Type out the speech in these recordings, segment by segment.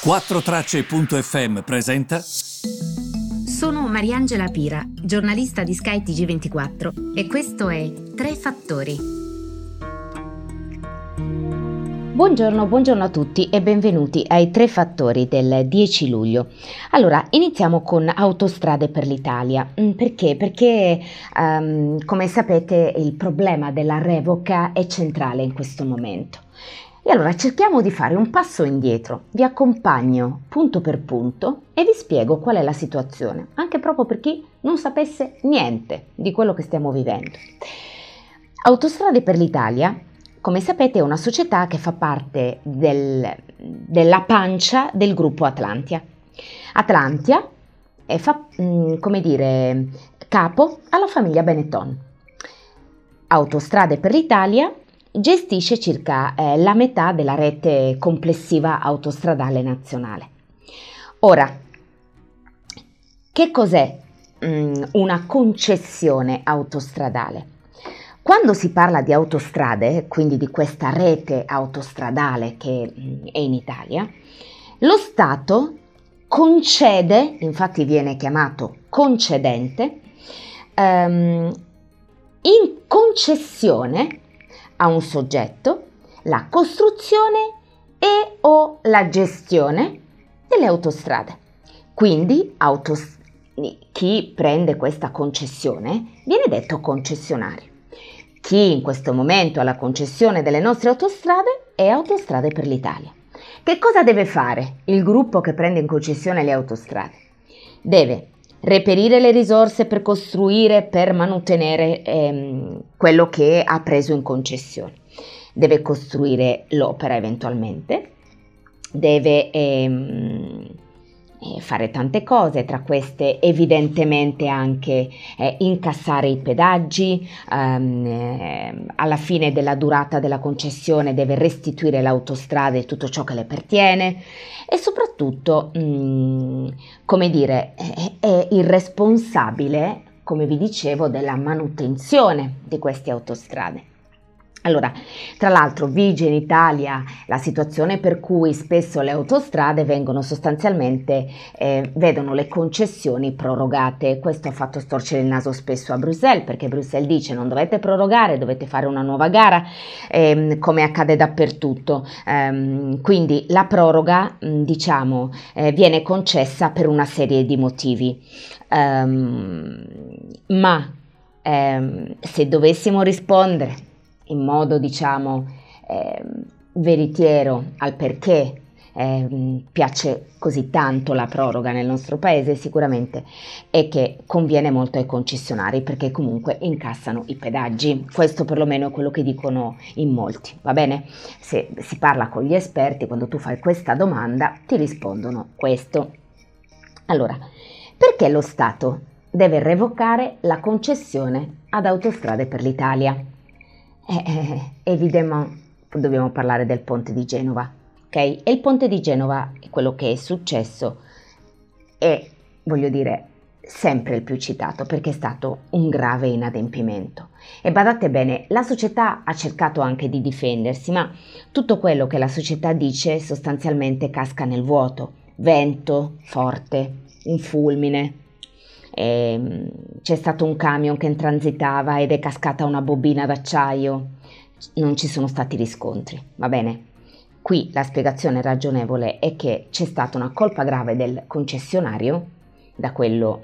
4Tracce.fm presenta. Sono Mariangela Pira, giornalista di Sky TG24 e questo è Tre Fattori. Buongiorno, buongiorno a tutti e benvenuti ai Tre Fattori del 10 luglio. Allora, iniziamo con Autostrade per l'Italia. Mm, perché? Perché, um, come sapete, il problema della revoca è centrale in questo momento. E allora cerchiamo di fare un passo indietro, vi accompagno punto per punto e vi spiego qual è la situazione, anche proprio per chi non sapesse niente di quello che stiamo vivendo. Autostrade per l'Italia, come sapete, è una società che fa parte del, della pancia del gruppo Atlantia. Atlantia fa, mm, come dire, capo alla famiglia Benetton. Autostrade per l'Italia gestisce circa eh, la metà della rete complessiva autostradale nazionale. Ora, che cos'è mh, mm, una concessione autostradale? Quando si parla di autostrade, quindi di questa rete autostradale che mh, mm, è in Italia, lo Stato concede, infatti viene chiamato concedente, ehm, in concessione a un soggetto la costruzione e o la gestione delle autostrade. Quindi autos- chi prende questa concessione viene detto concessionario. Chi in questo momento ha la concessione delle nostre autostrade è Autostrade per l'Italia. Che cosa deve fare il gruppo che prende in concessione le autostrade? Deve reperire le risorse per costruire, per mantenere ehm, quello che ha preso in concessione. Deve costruire l'opera eventualmente, deve ehm, eh, fare tante cose, tra queste evidentemente anche eh, incassare i pedaggi, ehm, eh, alla fine della durata della concessione deve restituire l'autostrada e tutto ciò che le pertiene e soprattutto, mh, mm, come dire, è, è il responsabile, come vi dicevo, della manutenzione di queste autostrade. Allora, tra l'altro vige in Italia la situazione per cui spesso le autostrade vengono sostanzialmente, eh, vedono le concessioni prorogate. Questo ha fatto storcere il naso spesso a Bruxelles perché Bruxelles dice non dovete prorogare, dovete fare una nuova gara, ehm, come accade dappertutto. Ehm, quindi la proroga, mm, diciamo, eh, viene concessa per una serie di motivi. Um, ma ehm, se dovessimo rispondere in modo diciamo eh, veritiero al perché eh, piace così tanto la proroga nel nostro paese sicuramente è che conviene molto ai concessionari perché comunque incassano i pedaggi. Questo perlomeno è quello che dicono in molti va bene? Se si parla con gli esperti quando tu fai questa domanda ti rispondono questo. Allora perché lo Stato deve revocare la concessione ad Autostrade per l'Italia eh, evidentemente dobbiamo parlare del ponte di Genova, ok? E il ponte di Genova è quello che è successo e, voglio dire, sempre il più citato perché è stato un grave inadempimento. E badate bene, la società ha cercato anche di difendersi, ma tutto quello che la società dice sostanzialmente casca nel vuoto. Vento forte, un fulmine, eh, c'è stato un camion che transitava ed è cascata una bobina d'acciaio, non ci sono stati riscontri, va bene? Qui la spiegazione ragionevole è che c'è stata una colpa grave del concessionario, da quello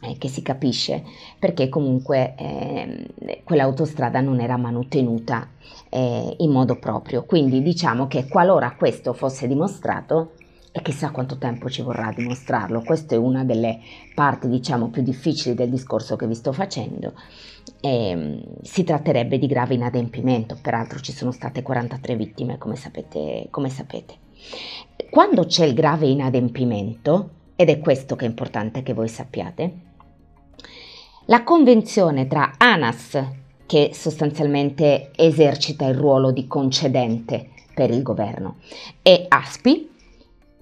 eh, che si capisce, perché comunque eh, quell'autostrada non era manutenuta eh, in modo proprio. Quindi diciamo che qualora questo fosse dimostrato, e chissà quanto tempo ci vorrà a dimostrarlo. Questa è una delle parti, diciamo, più difficili del discorso che vi sto facendo. E, ehm, si tratterebbe di grave inadempimento, peraltro ci sono state 43 vittime, come sapete, come sapete. Quando c'è il grave inadempimento, ed è questo che è importante che voi sappiate, la convenzione tra ANAS, che sostanzialmente esercita il ruolo di concedente per il governo, e ASPI,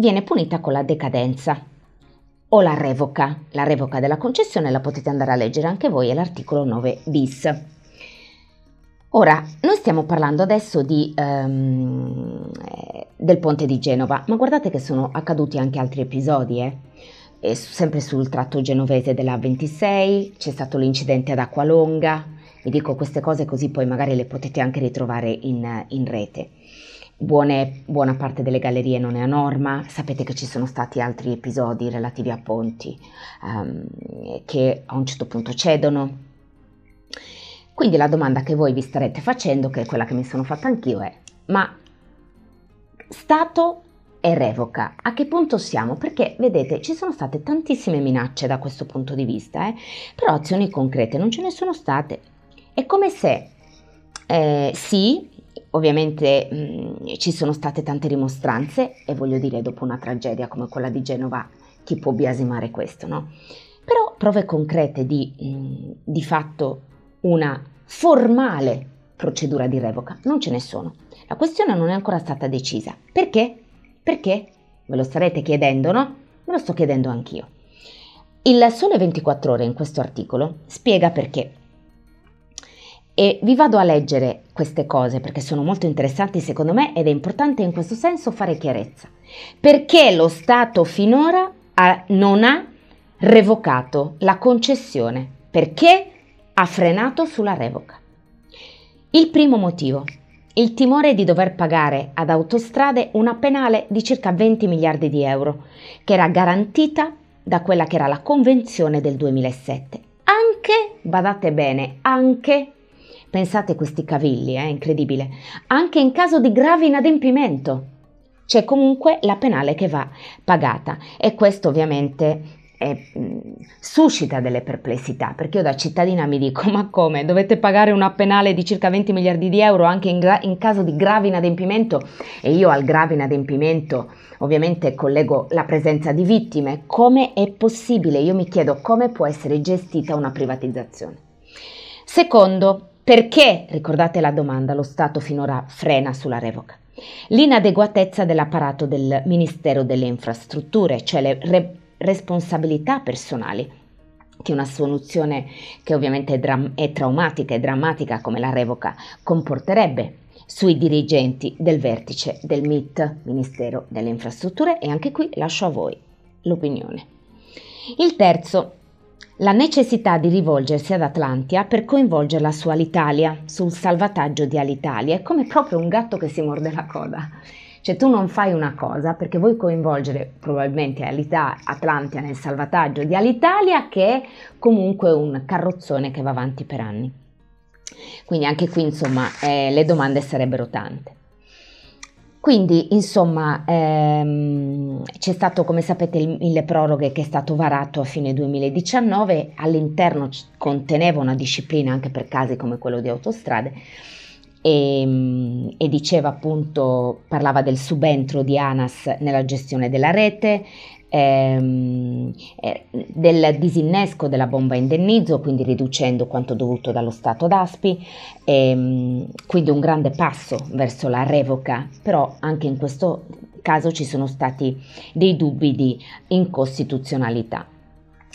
viene punita con la decadenza o la revoca. La revoca della concessione la potete andare a leggere anche voi, è l'articolo 9 bis. Ora, noi stiamo parlando adesso di, um, del ponte di Genova, ma guardate che sono accaduti anche altri episodi, eh? E sempre sul tratto genovese della 26, c'è stato l'incidente ad Acqualonga, vi dico queste cose così poi magari le potete anche ritrovare in, in rete. Buone, buona parte delle gallerie non è a norma, sapete che ci sono stati altri episodi relativi a ponti um, che a un certo punto cedono, quindi la domanda che voi vi starete facendo, che è quella che mi sono fatta anch'io, è ma Stato e revoca, a che punto siamo? Perché vedete, ci sono state tantissime minacce da questo punto di vista, eh? però azioni concrete non ce ne sono state. È come se eh, sì, ovviamente mh, mm, ci sono state tante rimostranze e voglio dire, dopo una tragedia come quella di Genova, chi può biasimare questo, no? Però prove concrete di, mh, mm, di fatto una formale procedura di revoca, non ce ne sono. La questione non è ancora stata decisa. Perché? Perché? Ve lo starete chiedendo, no? Me lo sto chiedendo anch'io. Il Sole 24 ore in questo articolo spiega perché. E vi vado a leggere queste cose perché sono molto interessanti secondo me ed è importante in questo senso fare chiarezza. Perché lo Stato finora ha, non ha revocato la concessione? Perché ha frenato sulla revoca. Il primo motivo, il timore di dover pagare ad autostrade una penale di circa 20 miliardi di euro, che era garantita da quella che era la convenzione del 2007. Anche, badate bene, anche, pensate questi cavilli, è eh, incredibile, anche in caso di grave inadempimento. C'è comunque la penale che va pagata e questo ovviamente e, mh, suscita delle perplessità, perché io da cittadina mi dico ma come dovete pagare una penale di circa 20 miliardi di euro anche in, gra- in caso di grave inadempimento e io al grave inadempimento ovviamente collego la presenza di vittime, come è possibile? Io mi chiedo come può essere gestita una privatizzazione. Secondo, perché, ricordate la domanda, lo Stato finora frena sulla revoca? L'inadeguatezza dell'apparato del Ministero delle Infrastrutture, cioè le re- responsabilità personali che una soluzione che ovviamente è, dram- è traumatica e drammatica come la revoca comporterebbe sui dirigenti del vertice del MIT, Ministero delle Infrastrutture, e anche qui lascio a voi l'opinione. Il terzo, la necessità di rivolgersi ad Atlantia per coinvolgerla su Alitalia, sul salvataggio di Alitalia, è come proprio un gatto che si morde la coda. Cioè tu non fai una cosa perché vuoi coinvolgere probabilmente Alita, Atlantia nel salvataggio di Alitalia che è comunque un carrozzone che va avanti per anni. Quindi anche qui insomma eh, le domande sarebbero tante. Quindi, insomma, ehm, c'è stato, come sapete, il mille proroghe che è stato varato a fine 2019, all'interno conteneva una disciplina anche per casi come quello di autostrade, e, ehm, e, diceva appunto, parlava del subentro di ANAS nella gestione della rete, ehm, eh, del disinnesco della bomba indennizzo, quindi riducendo quanto dovuto dallo Stato d'Aspi, ehm, quindi un grande passo verso la revoca, però anche in questo caso ci sono stati dei dubbi di incostituzionalità.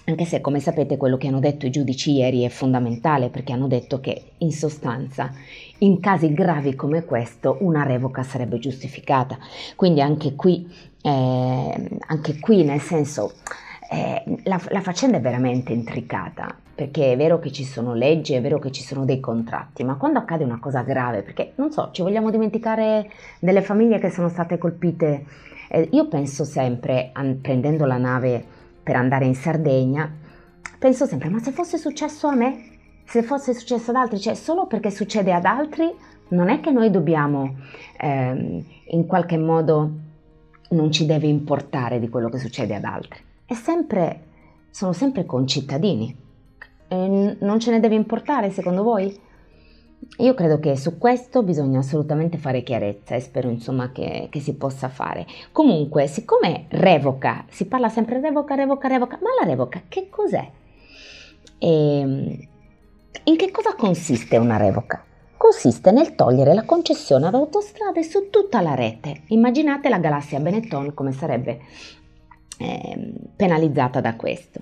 Anche se, come sapete, quello che hanno detto i giudici ieri è fondamentale perché hanno detto che, in sostanza, in casi gravi come questo, una revoca sarebbe giustificata. Quindi anche qui, eh, anche qui nel senso, eh, la, la faccenda è veramente intricata perché è vero che ci sono leggi, è vero che ci sono dei contratti, ma quando accade una cosa grave, perché non so, ci vogliamo dimenticare delle famiglie che sono state colpite, eh, io penso sempre, an- prendendo la nave per andare in Sardegna, penso sempre, ma se fosse successo a me, se fosse successo ad altri, cioè solo perché succede ad altri, non è che noi dobbiamo eh, in qualche modo non ci deve importare di quello che succede ad altri. È sempre, sono sempre concittadini. E non ce ne deve importare secondo voi? Io credo che su questo bisogna assolutamente fare chiarezza e spero insomma che, che, si possa fare. Comunque, siccome revoca, si parla sempre revoca, revoca, revoca, ma la revoca che cos'è? E, ehm, in che cosa consiste una revoca? Consiste nel togliere la concessione ad autostrade su tutta la rete. Immaginate la galassia Benetton come sarebbe eh, penalizzata da questo.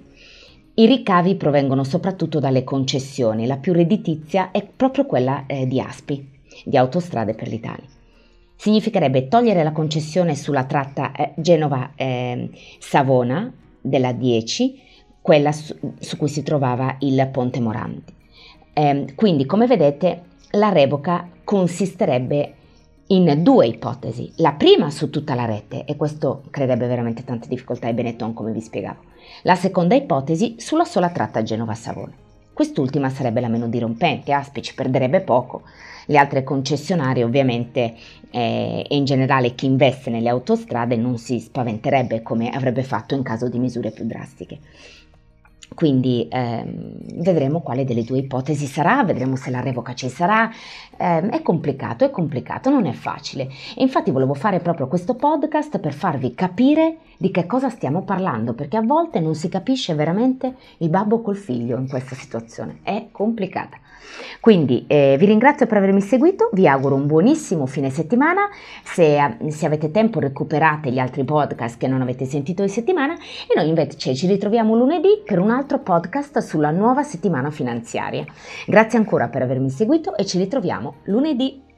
I ricavi provengono soprattutto dalle concessioni, la più redditizia è proprio quella eh, di Aspi, di Autostrade per l'Italia. Significherebbe togliere la concessione sulla tratta eh, Genova-Savona della 10, quella su, su, cui si trovava il Ponte Morandi. Eh, quindi, come vedete, la revoca consisterebbe in due ipotesi. La prima su tutta la rete, e questo creerebbe veramente tante difficoltà ai Benetton, come vi spiegavo. La seconda ipotesi sulla sola tratta Genova-Savona. Quest'ultima sarebbe la meno dirompente, Aspic perderebbe poco, le altre concessionarie ovviamente eh, e in generale chi investe nelle autostrade non si spaventerebbe come avrebbe fatto in caso di misure più drastiche. Quindi ehm, vedremo quale delle due ipotesi sarà, vedremo se la revoca ci sarà. Eh, è complicato, è complicato, non è facile. E infatti volevo fare proprio questo podcast per farvi capire di che cosa stiamo parlando, perché a volte non si capisce veramente il babbo col figlio in questa situazione. È complicata. Quindi eh, vi ringrazio per avermi seguito, vi auguro un buonissimo fine settimana, se, se, avete tempo recuperate gli altri podcast che non avete sentito in settimana e noi invece ci ritroviamo lunedì per un altro podcast sulla nuova settimana finanziaria. Grazie ancora per avermi seguito e ci ritroviamo lunedì.